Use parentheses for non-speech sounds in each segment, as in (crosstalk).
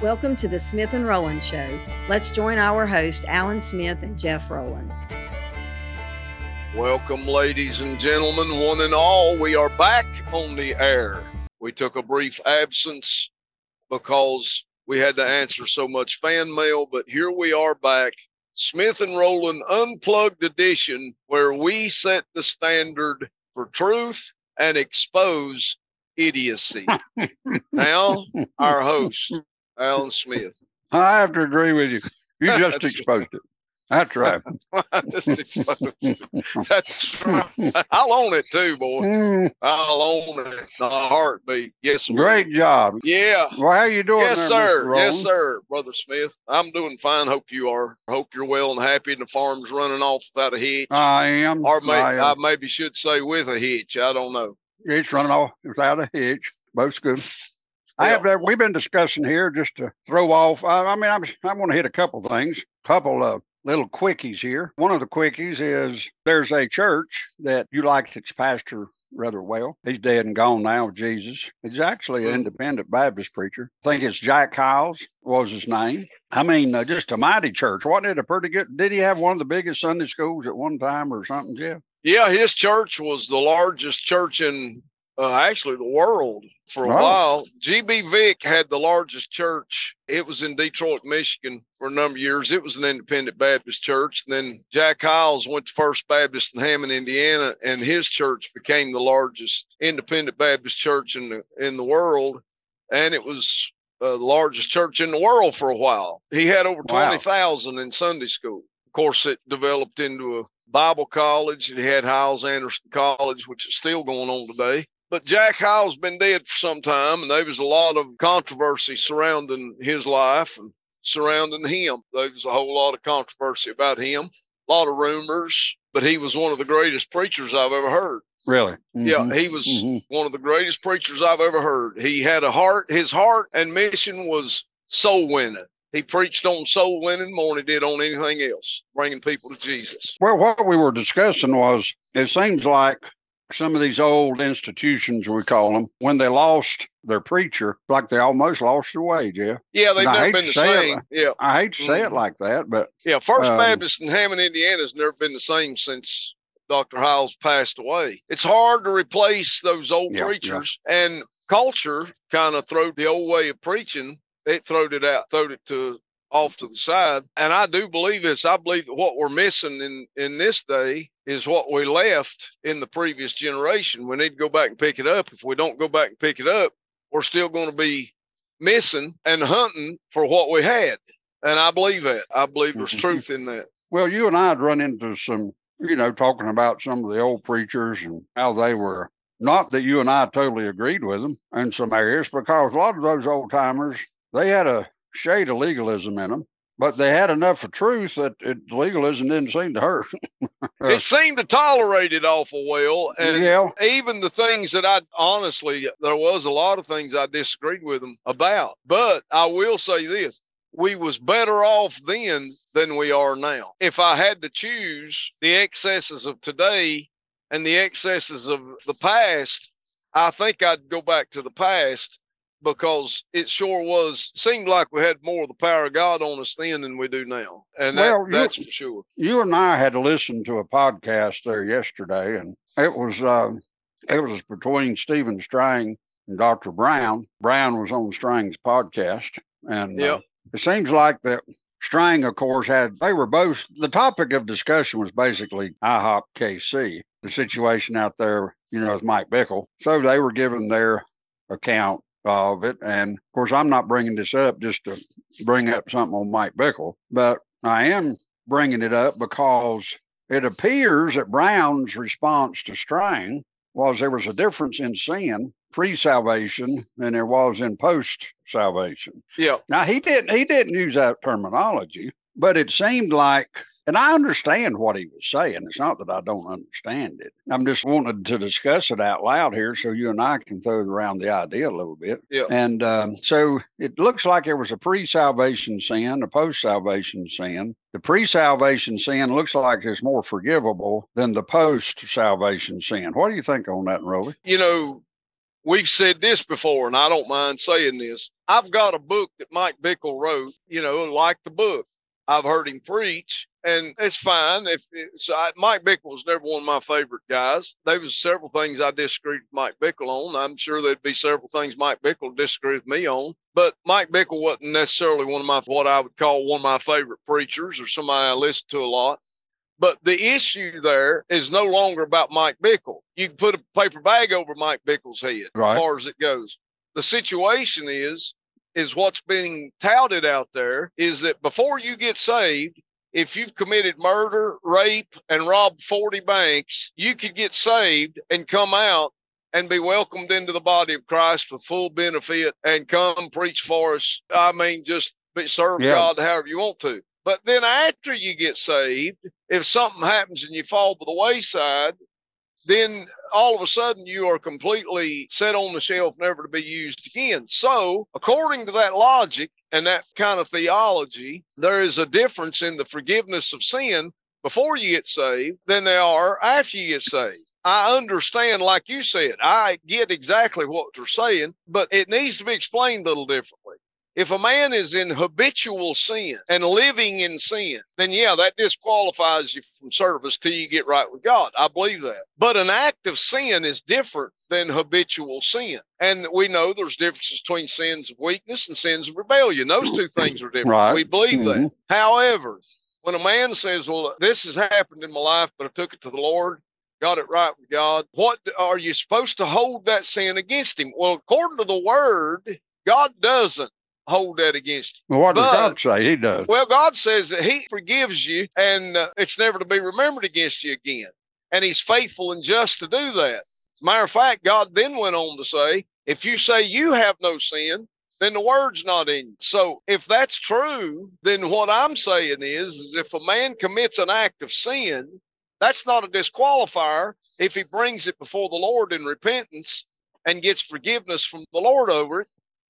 Welcome to the Smith and Rowland Show. Let's join our host, Alan Smith and Jeff Rowland. Welcome, ladies and gentlemen, one and all. We are back on the air. We took a brief absence because we had to answer so much fan mail, but here we are back. Smith and Rowland Unplugged Edition, where we set the standard for truth and expose idiocy. (laughs) now, our host, Alan Smith. I have to agree with you. You (laughs) just exposed it. That's right. (laughs) I just exposed it. That's right. I'll own it too, boy. (laughs) I'll own it. A heartbeat. Yes, sir. great job. Yeah. Well, how you doing? Yes, there, sir. Yes, sir, Brother Smith. I'm doing fine. Hope you are. Hope you're well and happy and the farm's running off without a hitch. I am. or may, I, I uh, maybe should say with a hitch. I don't know. it's running off without a hitch. Both good. I have that. We've been discussing here just to throw off. I, I mean, I'm, I want to hit a couple things. Couple of little quickies here. One of the quickies is there's a church that you liked its pastor rather well. He's dead and gone now Jesus. He's actually an Mhm. independent Baptist preacher. I think it's Jack Hyles was his name. I mean, uh, just a mighty church. Wasn't it a pretty good? Did he have one of the biggest Sunday schools at one time or something, Jeff? Yeah, his church was the largest church in uh, actually the world for a Wow. while. GB Vick had the largest church. It was in Detroit, Michigan for a number of years. It was an independent Baptist church. And then Jack Hyles went to First Baptist in Hammond, Indiana, and his church became the largest independent Baptist church in the in the world. And it was uh, the largest church in the world for a while. He had over Wow. 20,000 in Sunday school. Of course, it developed into a Bible college. It had Hyles Anderson College, which is still going on today. But Jack Hyles' been dead for some time, and there was a lot of controversy surrounding his life and surrounding him. There was a whole lot of controversy about him, a lot of rumors. But he was one of the greatest preachers I've ever heard. Really? Yeah, Mhm. he was Mhm. one of the greatest preachers I've ever heard. He had a heart. His heart and mission was soul winning. He preached on soul winning more than he did on anything else, bringing people to Jesus. Well, what we were discussing was it seems like some of these old institutions, we call them, when they lost their preacher, like they almost lost their way, Jeff. Yeah, they've And never been the say it, same. Yeah, I hate to say it Mhm. like that, but yeah. First Um, Baptist in Hammond, Indiana, has never been the same since Dr. Hyles passed away. It's hard to replace those old Yeah, yeah. preachers, and culture kind of throwed the old way of preaching. It throwed it out, throwed it to off to the side. And I do believe this. I believe that what we're missing in in this day is what we left in the previous generation. We need to go back and pick it up. If we don't go back and pick it up, we're still going to be missing and hunting for what we had. And I believe that. I believe there's Mhm. truth in that. well, you and I had run into some, you know, talking about some of the old preachers and how they were. Not that you and I totally agreed with them in some areas, because a lot of those old timers, they had a shade of legalism in them, but they had enough of truth that it, legalism didn't seem to hurt. (laughs) It seemed to tolerate it awful well. And yeah, even the things that I honestly, there was a lot of things I disagreed with them about. But I will say this we was better off then than we are now. If I had to choose the excesses of today and the excesses of the past, I think I'd go back to the past because it sure was seemed like we had more of the power of God on us then than we do now. And that, Well, you- that's for sure. you and I had listened to a podcast there yesterday, and it was um, it was between Stephen Strang and Dr. Brown. Brown was on Strang's podcast, and uh, it seems like that Strang, of course, had they were both the topic of discussion was basically IHOP KC, the situation out there, you know, with Mike Bickle. So they were given their account of it, and of course, I'm not bringing this up just to bring up something on Mike Bickle, but I am bringing it up because it appears that Brown's response to Strang was there was a difference in sin pre-salvation than there was in post-salvation. Yeah. Now he didn't he didn't use that terminology, but it seemed like and I understand what he was saying. It's not that I don't understand it. I'm just wanted to discuss it out loud here so you and I can throw around the idea a little bit. Yeah. And um, so it looks like there was a pre salvation sin, a post salvation sin. The pre salvation sin looks like it's more forgivable than the post salvation sin. What do you think on that, Rolly? you know, we've said this before, and I don't mind saying this. I've got a book that Mike Bickle wrote, you know, like the book. I've heard him preach, and it's fine. If so, I, Mike Bickle was never one of my favorite guys. There was several things I disagreed with Mike Bickle on. I'm sure there'd be several things Mike Bickle disagreed with me on. But Mike Bickle wasn't necessarily one of my what I would call one of my favorite preachers or somebody I listen to a lot. But the issue there is no longer about Mike Bickle. You can put a paper bag over Mike Bickle's head Right. as far as it goes. The situation is is what's being touted out there is that before you get saved, if you've committed murder, rape, and robbed 40 banks, you could get saved and come out and be welcomed into the body of Christ for full benefit and come preach for us. I mean, just be, serve Yeah. God however you want to. But then after you get saved, if something happens and you fall to the wayside, then all of a sudden you are completely set on the shelf, never to be used again. So, according to that logic and that kind of theology, there is a difference in the forgiveness of sin before you get saved than there are after you get saved. I understand, like you said, I get exactly what they're saying, but it needs to be explained a little differently. If a man is in habitual sin and living in sin, then yeah, that disqualifies you from service till you get right with God. I believe that. But an act of sin is different than habitual sin. And we know there's differences between sins of weakness and sins of rebellion. Those two things are different. Right. We believe that. Mhm. However, when a man says, Well, this has happened in my life, but I took it to the Lord, got it right with God, what are you supposed to hold that sin against him? Well, according to the word, God doesn't hold that against you. Well, what does But- God say? He does. Well, God says that He forgives you and uh, it's never to be remembered against you again. And He's faithful and just to do that. Matter of fact, God then went on to say, if you say you have no sin, then the word's not in you. So if that's true, then what I'm saying is, is if a man commits an act of sin, that's not a disqualifier if he brings it before the Lord in repentance and gets forgiveness from the Lord over it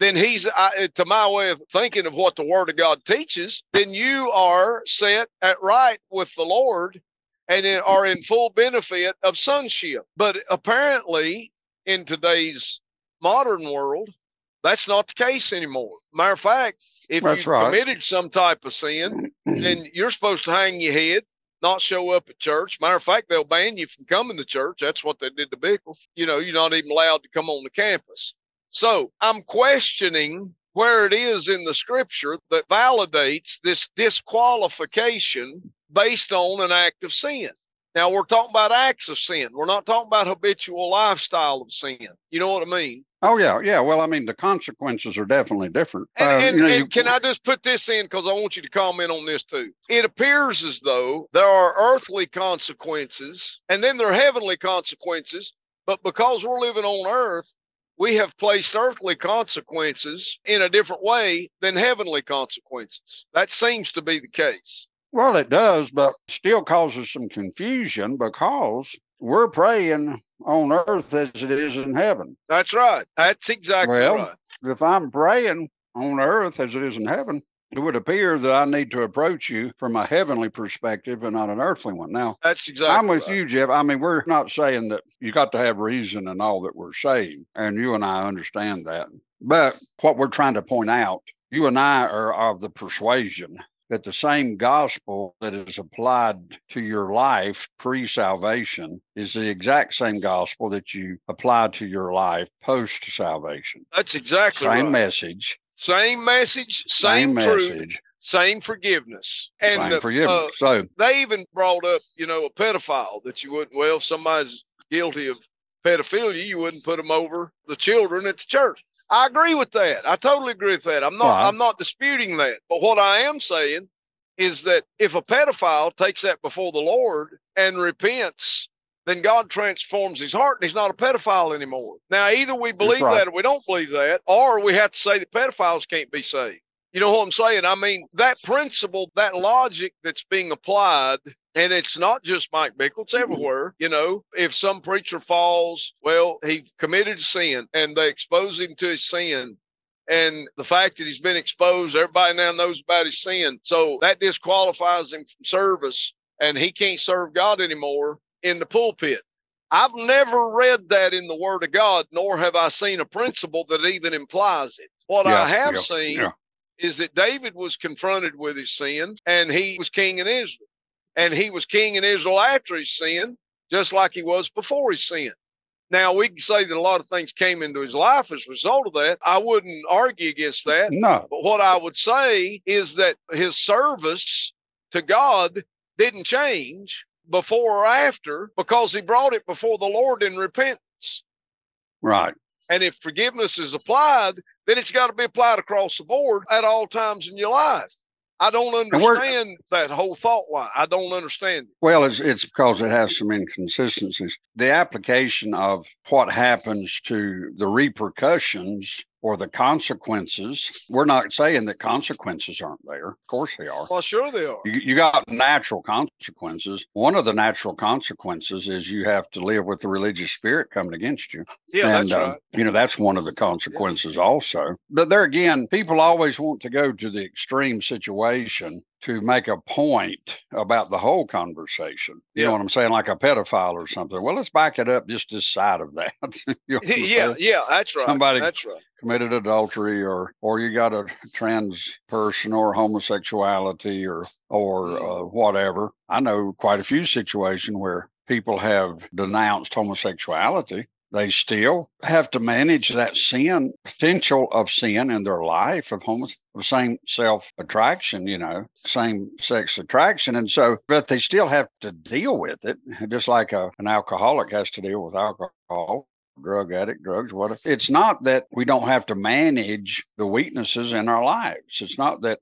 then he's I, to my way of thinking of what the word of god teaches then you are set at right with the lord and are in full benefit of sonship but apparently in today's modern world that's not the case anymore matter of fact if That's you right. committed some type of sin (clears throat) then you're supposed to hang your head not show up at church. Matter of fact, they'll ban you from coming to church. That's what they did to Bickle. You know, you're not even allowed to come on the campus. So I'm questioning where it is in the scripture that validates this disqualification based on an act of sin. Now we're talking about acts of sin. We're not talking about habitual lifestyle of sin. You know what I mean? Oh yeah, yeah. Well, I mean, the consequences are definitely different. And, Uh, and, you know, and you- can I just put this in because I want you to comment on this too? It appears as though there are earthly consequences and then there are heavenly consequences, but because we're living on earth, we have placed earthly consequences in a different way than heavenly consequences. That seems to be the case. Well, it does, but still causes some confusion because we're praying on earth as it is in heaven. That's right. That's exactly Well, right. If I'm praying on earth as it is in heaven, it would appear that I need to approach you from a heavenly perspective and not an earthly one. Now, That's exactly I'm with right. you, Jeff. I mean, we're not saying that you got to have reason and all that we're saying, and you and I understand that. But what we're trying to point out, you and I are of the persuasion that the same gospel that is applied to your life pre salvation is the exact same gospel that you apply to your life post salvation. That's exactly the Same right. message, Same message, same, same truth, message, same forgiveness. And same uh, forgiveness. uh, so, they even brought up, you know, a pedophile that you wouldn't, well, if somebody's guilty of pedophilia, you wouldn't put them over the children at the church. I agree with that. I totally agree with that. I'm not. I'm not disputing that. But what I am saying is that if a pedophile takes that before the Lord and repents, then God transforms his heart and he's not a pedophile anymore. Now, either we believe right. that or we don't believe that, or we have to say that pedophiles can't be saved. You know what I'm saying? I mean, that principle, that logic that's being applied, and it's not just Mike Bickle, it's everywhere. You know, if some preacher falls, well, he committed sin and they expose him to his sin. And the fact that he's been exposed, everybody now knows about his sin. So that disqualifies him from service and he can't serve God anymore in the pulpit. I've never read that in the Word of God, nor have I seen a principle that even implies it. What I have yeah, seen yeah. is that David was confronted with his sin and he was king in Israel. And he was king in Israel after his sin, just like he was before his sin. Now, we can say that a lot of things came into his life as a result of that. I wouldn't argue against that. No. But what I would say is that his service to God didn't change before or after because he brought it before the Lord in repentance. Right. And if forgiveness is applied, then it's got to be applied across the board at all times in your life. I don't understand that whole thought line. I don't understand it. Well, it's, it's because it has some inconsistencies. The application of what happens to the repercussions or the consequences, we're not saying that consequences aren't there. Of course they are. Well, sure they are. You, you got natural consequences. One of the natural consequences is you have to live with the religious spirit coming against you. Yeah, and, that's uh, you know, that's one of the consequences also. But there again, people always want to go to the extreme situation to make a point about the whole conversation. You Yeah. know what I'm saying? Like a pedophile or something. Well, let's back it up just this side of that. (laughs) You know Yeah, yeah, that's right. Somebody- That's right. committed adultery or or you got a trans person or homosexuality or or Mm. uh, whatever i know quite a few situations where people have denounced homosexuality they still have to manage that sin potential of sin in their life of homo same self attraction you know same sex attraction and so but they still have to deal with it just like a, an alcoholic has to deal with alcohol drug addict, drugs, what it's not that we don't have to manage the weaknesses in our lives. It's not that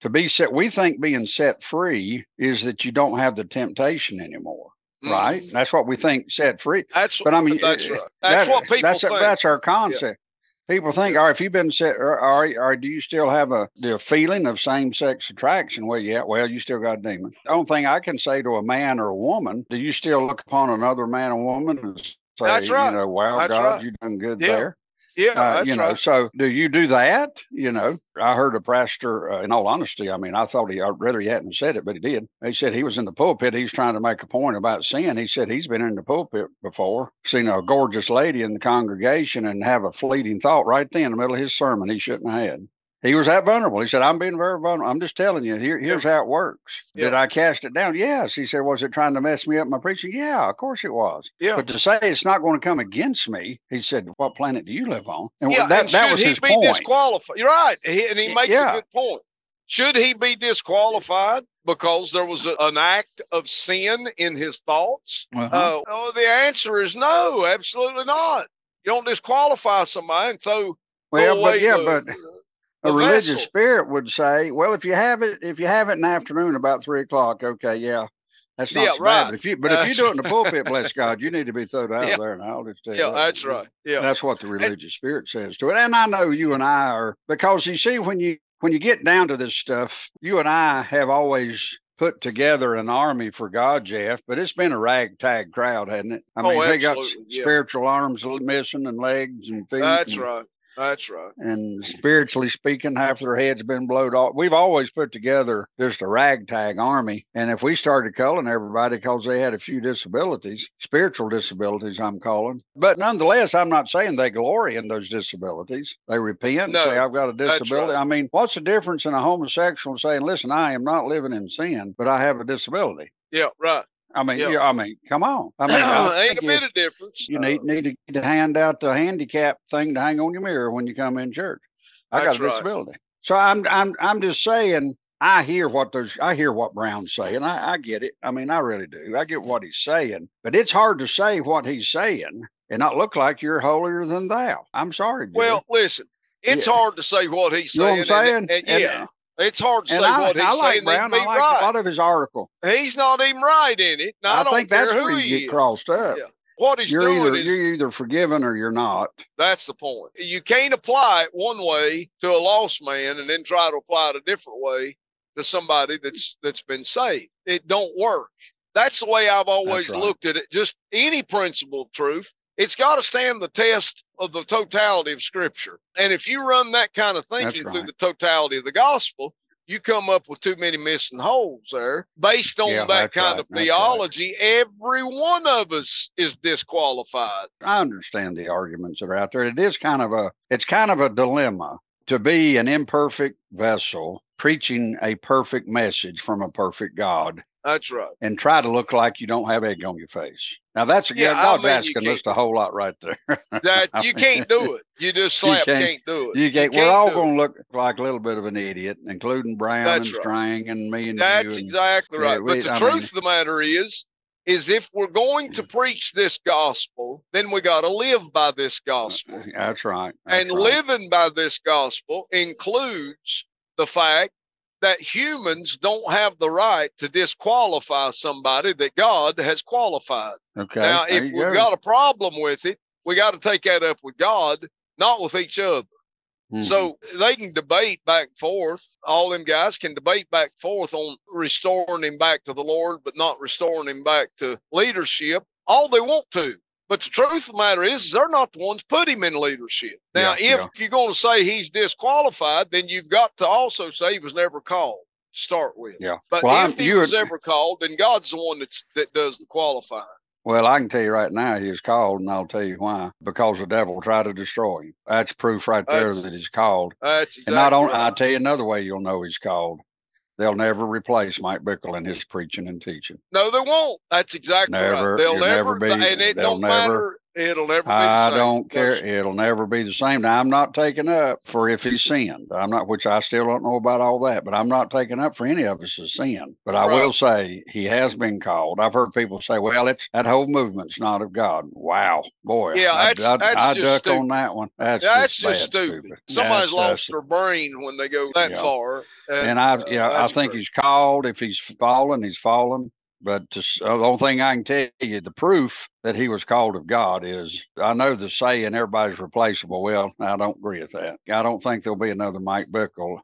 to be set, we think being set free is that you don't have the temptation anymore, right? Mhm. That's what we think set free. That's But I mean, that's uh, right. That's that- what people that's, think. that's our concept. People think, all right, if you've been set, or, or, or do you still have a the feeling of same sex attraction? Well, yeah, well, you still got a demon. The only thing I can say to a man or a woman, do you still look upon another man or woman and say, That's right. you know, wow, That's God, right. you done good Yeah, there? Yeah, uh, you know, right. so do you do that? You know, I heard a pastor, uh, in all honesty, I mean, I thought he, I'd rather he hadn't said it, but he did. He said he was in the pulpit. He's trying to make a point about sin. He said he's been in the pulpit before, seen a gorgeous lady in the congregation and have a fleeting thought right then in the middle of his sermon he shouldn't have had. He was that vulnerable. He said, I'm being very vulnerable. I'm just telling you, here, here's how it works. Did I cast it down? Yes. He said, Was it trying to mess me up my preaching? Yeah, of course it was. Yeah. But to say it's not going to come against me, he said, "What planet do you live on?" And yeah, that and that should was he his be point. disqualified? You're right, he, and he makes yeah. a good point. Should he be disqualified because there was a, an act of sin in his thoughts? Uh-huh. Uh, oh, the answer is no, absolutely not. You don't disqualify somebody and throw. well, but yeah, the- but the a religious vessel. spirit would say, "Well, if you have it, if you have it in the afternoon about three o'clock, okay, yeah." That's not Yeah, so bad. right. But if you but if you do it in the pulpit, bless God, you need to be thrown out (laughs) Yeah. of there And I'll just tell you Yeah, that. that's right. Yeah, That's what the religious spirit says to it. And I know you and I are because you see when you when you get down to this stuff, you and I have always put together an army for God, Jeff, but it's been a ragtag crowd, hasn't it? I Oh, mean, they got yeah. spiritual arms missing and legs and feet. that's and, right. That's right. And spiritually speaking, half their heads been blowed off. We've always put together just a ragtag army. And if we started calling everybody because they had a few disabilities, spiritual disabilities, I'm calling. But nonetheless, I'm not saying they glory in those disabilities. They repent and No, say, I've got a disability. right. I mean, what's the difference in a homosexual saying, listen, I am not living in sin, but I have a disability? Yeah, right. I mean, Yeah. I mean, come on. I (laughs) mean, I Ain't a bit of difference. you need need to hand out the handicap thing to hang on your mirror when you come in church. I got a right. disability. So I'm I'm I'm just saying I hear what those I hear what Brown's saying. I, I get it. I mean, I really do. I get what he's saying. But it's hard to say what he's saying and not look like you're holier than thou. I'm sorry. Jay. Well, listen, it's Yeah. hard to say what he's you know saying. what I'm saying? and- and- And- yeah, it's hard to and say I, what he's I like saying. Brown. be I like right. a lot of his article. He's not even right in it. I, I, don't think that's where you get is. crossed up. Yeah. What he's You're doing either is you're either forgiven or you're not. that's the point. You can't apply it one way to a lost man and then try to apply it a different way to somebody that's that's been saved. It don't work. That's the way I've always right. looked at it. Just any principle of truth, it's got to stand the test of the totality of Scripture. And if you run that kind of thinking through the totality of the gospel, you come up with too many missing holes there. Based on Yeah, that kind right, of that's right. theology, every one of us is disqualified. I understand the arguments that are out there. It is kind of a it's kind of a dilemma to be an imperfect vessel preaching a perfect message from a perfect God That's right. and try to look like you don't have egg on your face. Now that's Yeah, I God's mean, you asking us a whole lot right there. That (laughs) you can't do it. You just (laughs) you slap can't- can't, do it. You can't, we're can't all do it. going to look like a little bit of an idiot, including Brown That's and right. Strang and me and That's you. and- exactly yeah, right. we- but the I truth mean- of the matter is, is if we're going to preach this gospel, then we got to live by this gospel. That's right. that's and right. living by this gospel includes the fact that humans don't have the right to disqualify somebody that God has qualified. Okay. now, if we've go. got a problem with it, we got to take that up with God, not with each other. Mhm. So they can debate back and forth. All them guys can debate back and forth on restoring him back to the Lord, but not restoring him back to leadership. All they want to. But the truth of the matter is, they're not the ones put him in leadership. Now, Yeah, if yeah. you're going to say he's disqualified, then you've got to also say he was never called. Start with. Yeah. But Well, I'm- if he you was ever called, then God's the one that's, that does the qualifying. Well, I can tell you right now, he is called, and I'll tell you why. Because the devil tried to destroy him. That's proof right there That's- that he's called. That's exactly and not only, right. I'll tell you another way you'll know he's called. They'll never replace Mike Bickle in his preaching and teaching. No, they won't. That's exactly Never- right. They'll never, never be- and it don't never- matter. It'll never be the I don't care. It'll never be the same. Now, I'm not taking up for if he sinned. I'm not, which I still don't know about all that, but I'm not taking up for any of us to sin. But I Right. will say he has been called. I've heard people say, well, it's that whole movement's not of God. Wow. Boy. Yeah, I, that's- I, that's I just duck on that one. That's, That's just, just stupid. stupid. Somebody's That's lost their brain when they go that Yeah. far. and I, uh, yeah, I think crazy. he's called. If he's fallen, he's fallen. But to, uh, the only thing I can tell you, the proof that he was called of God is, I know the saying everybody's replaceable. Well, I don't agree with that. I don't think there'll be another Mike Bickle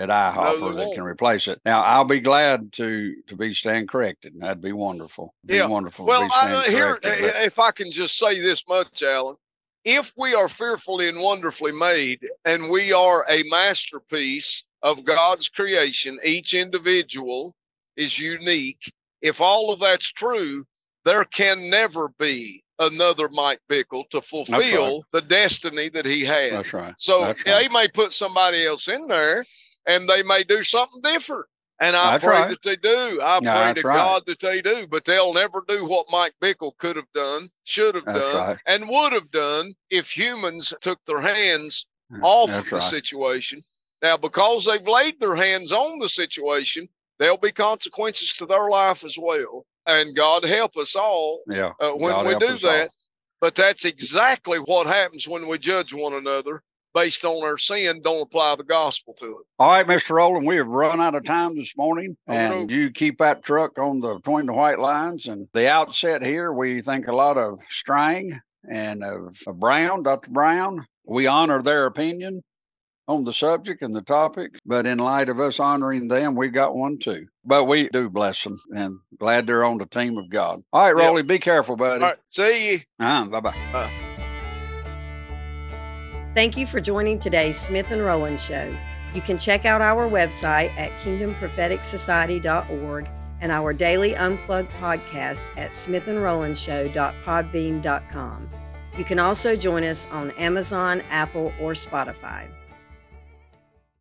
at IHOPper that can replace it. Now, I'll be glad to to be stand corrected. That'd be wonderful. Be Yeah. wonderful. Well, to be stand I, here, but- if I can just say this much, Alan, if we are fearfully and wonderfully made, and we are a masterpiece of God's creation, each individual is unique. If all of that's true, there can never be another Mike Bickle to fulfill the destiny that he has. That's right. So That's right. he may put somebody else in there, and they may do something different. And I That's pray right. that they do. I Yeah, pray to right. God that they do. But they'll never do what Mike Bickle could have done, should have done, right. and would have done if humans took their hands off of the right. situation. Now, because they've laid their hands on the situation, there'll be consequences to their life as well. And God help us all Yeah. uh, when God we do us all. that. But that's exactly what happens when we judge one another based on our sin, don't apply the gospel to it. All right, Mr. Rowland, we have run out of time this morning, Oh, and you keep that truck on the between the white lines. And the outset here, we think a lot of Strang and of, of Brown, Dr. Brown. We honor their opinion on the subject and the topic, but in light of us honoring them, we got one too. But we do bless them, and glad they're on the team of God. All right, Yeah. Rolly, be careful, buddy. All right, see you. Uh-huh, bye bye. Thank you for joining today's Smith and Rowland Show. You can check out our website at kingdompropheticsociety.org and our daily unplugged podcast at smithandrolandshow.podbean.com. You can also join us on Amazon, Apple, or Spotify.